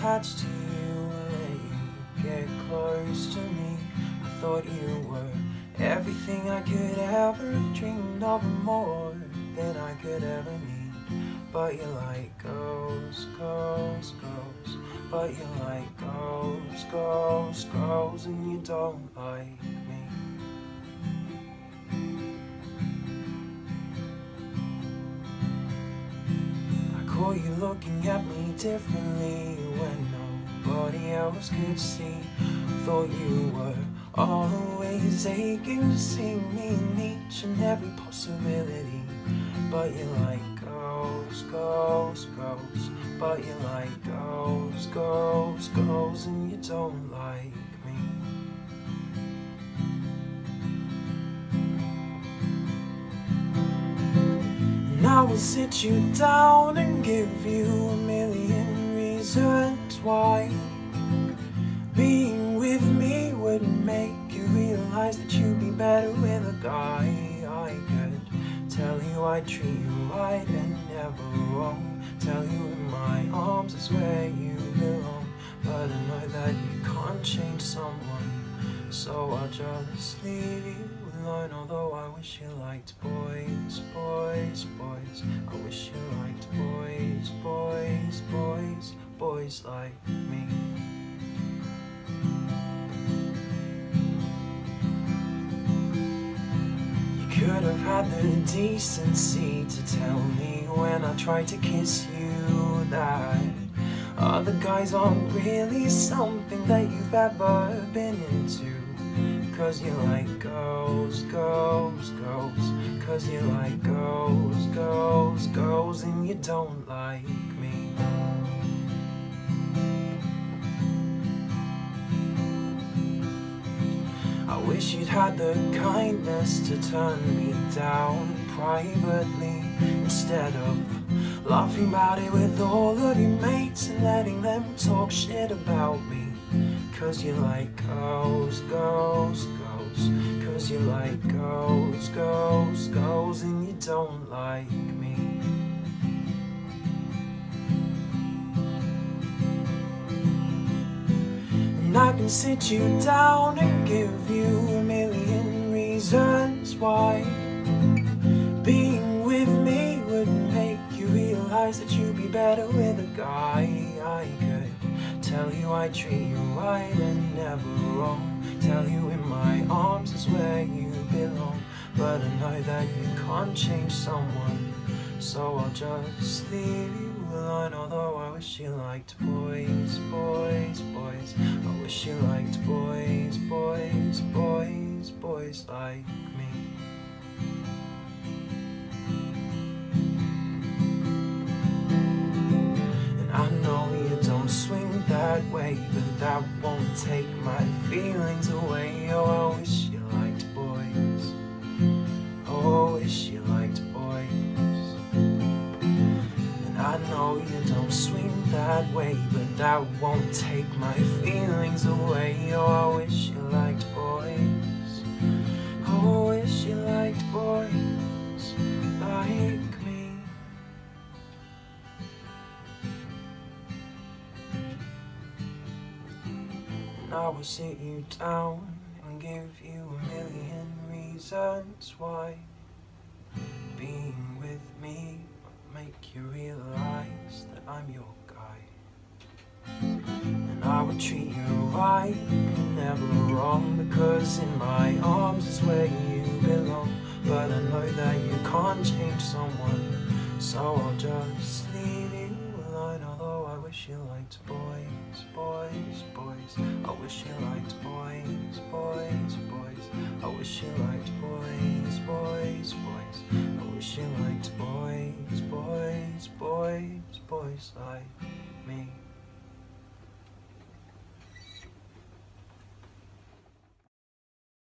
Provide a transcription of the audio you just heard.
attached to you and let you get close to me. I thought you were everything I could ever have dreamed of more than I could ever need. But you're like ghosts, ghosts, ghosts. But you're like ghosts, ghosts, ghosts, and you don't like me. I caught you looking at me differently when nobody else could see. Thought you were always aching to see me in each and every possibility. But you're like ghosts, ghosts, ghosts. But you're like ghosts, ghosts, ghosts, and you don't like me. And I will sit you down and give you a million why being with me would make you realize that you'd be better with a guy. I could tell you I treat you right and never wrong. Tell you in my arms is where you belong. But I know that you can't change someone, so I'll just leave you alone. Although I wish you liked boys, boys, boys. I wish you me. You could have had the decency to tell me when I tried to kiss you that other guys aren't really something that you've ever been into. Cause you like girls, girls, girls. Cause you like girls, girls, girls, and you don't like me. Wish you'd had the kindness to turn me down privately instead of laughing about it with all of your mates and letting them talk shit about me. Cause you like girls, girls, girls. Cause you like girls, girls, girls, and you don't like me. Sit you down and give you a million reasons why being with me would make you realize that you'd be better with a guy. I could tell you I treat you right and never wrong. Tell you in my arms is where you belong. But I know that you can't change someone, so I'll just leave you alone. Although I wish you liked boys, boys, boys. I wish you liked boys, boys, boys, boys like me. And I know you don't swing that way, but that won't take my feelings away. Oh, I wish that way, but that won't take my feelings away. Oh, I wish you liked boys. Oh, I wish you liked boys like me. And I will sit you down and give you a million reasons why being with me make you realize that I'm your guy. right, never wrong Because in my arms is where you belong. But I know that you can't change someone So I'll just leave you alone. Although I wish you liked boys, boys, boys. I wish you liked boys, boys, boys. I wish you liked boys, boys, boys. I wish you liked boys, boys, boys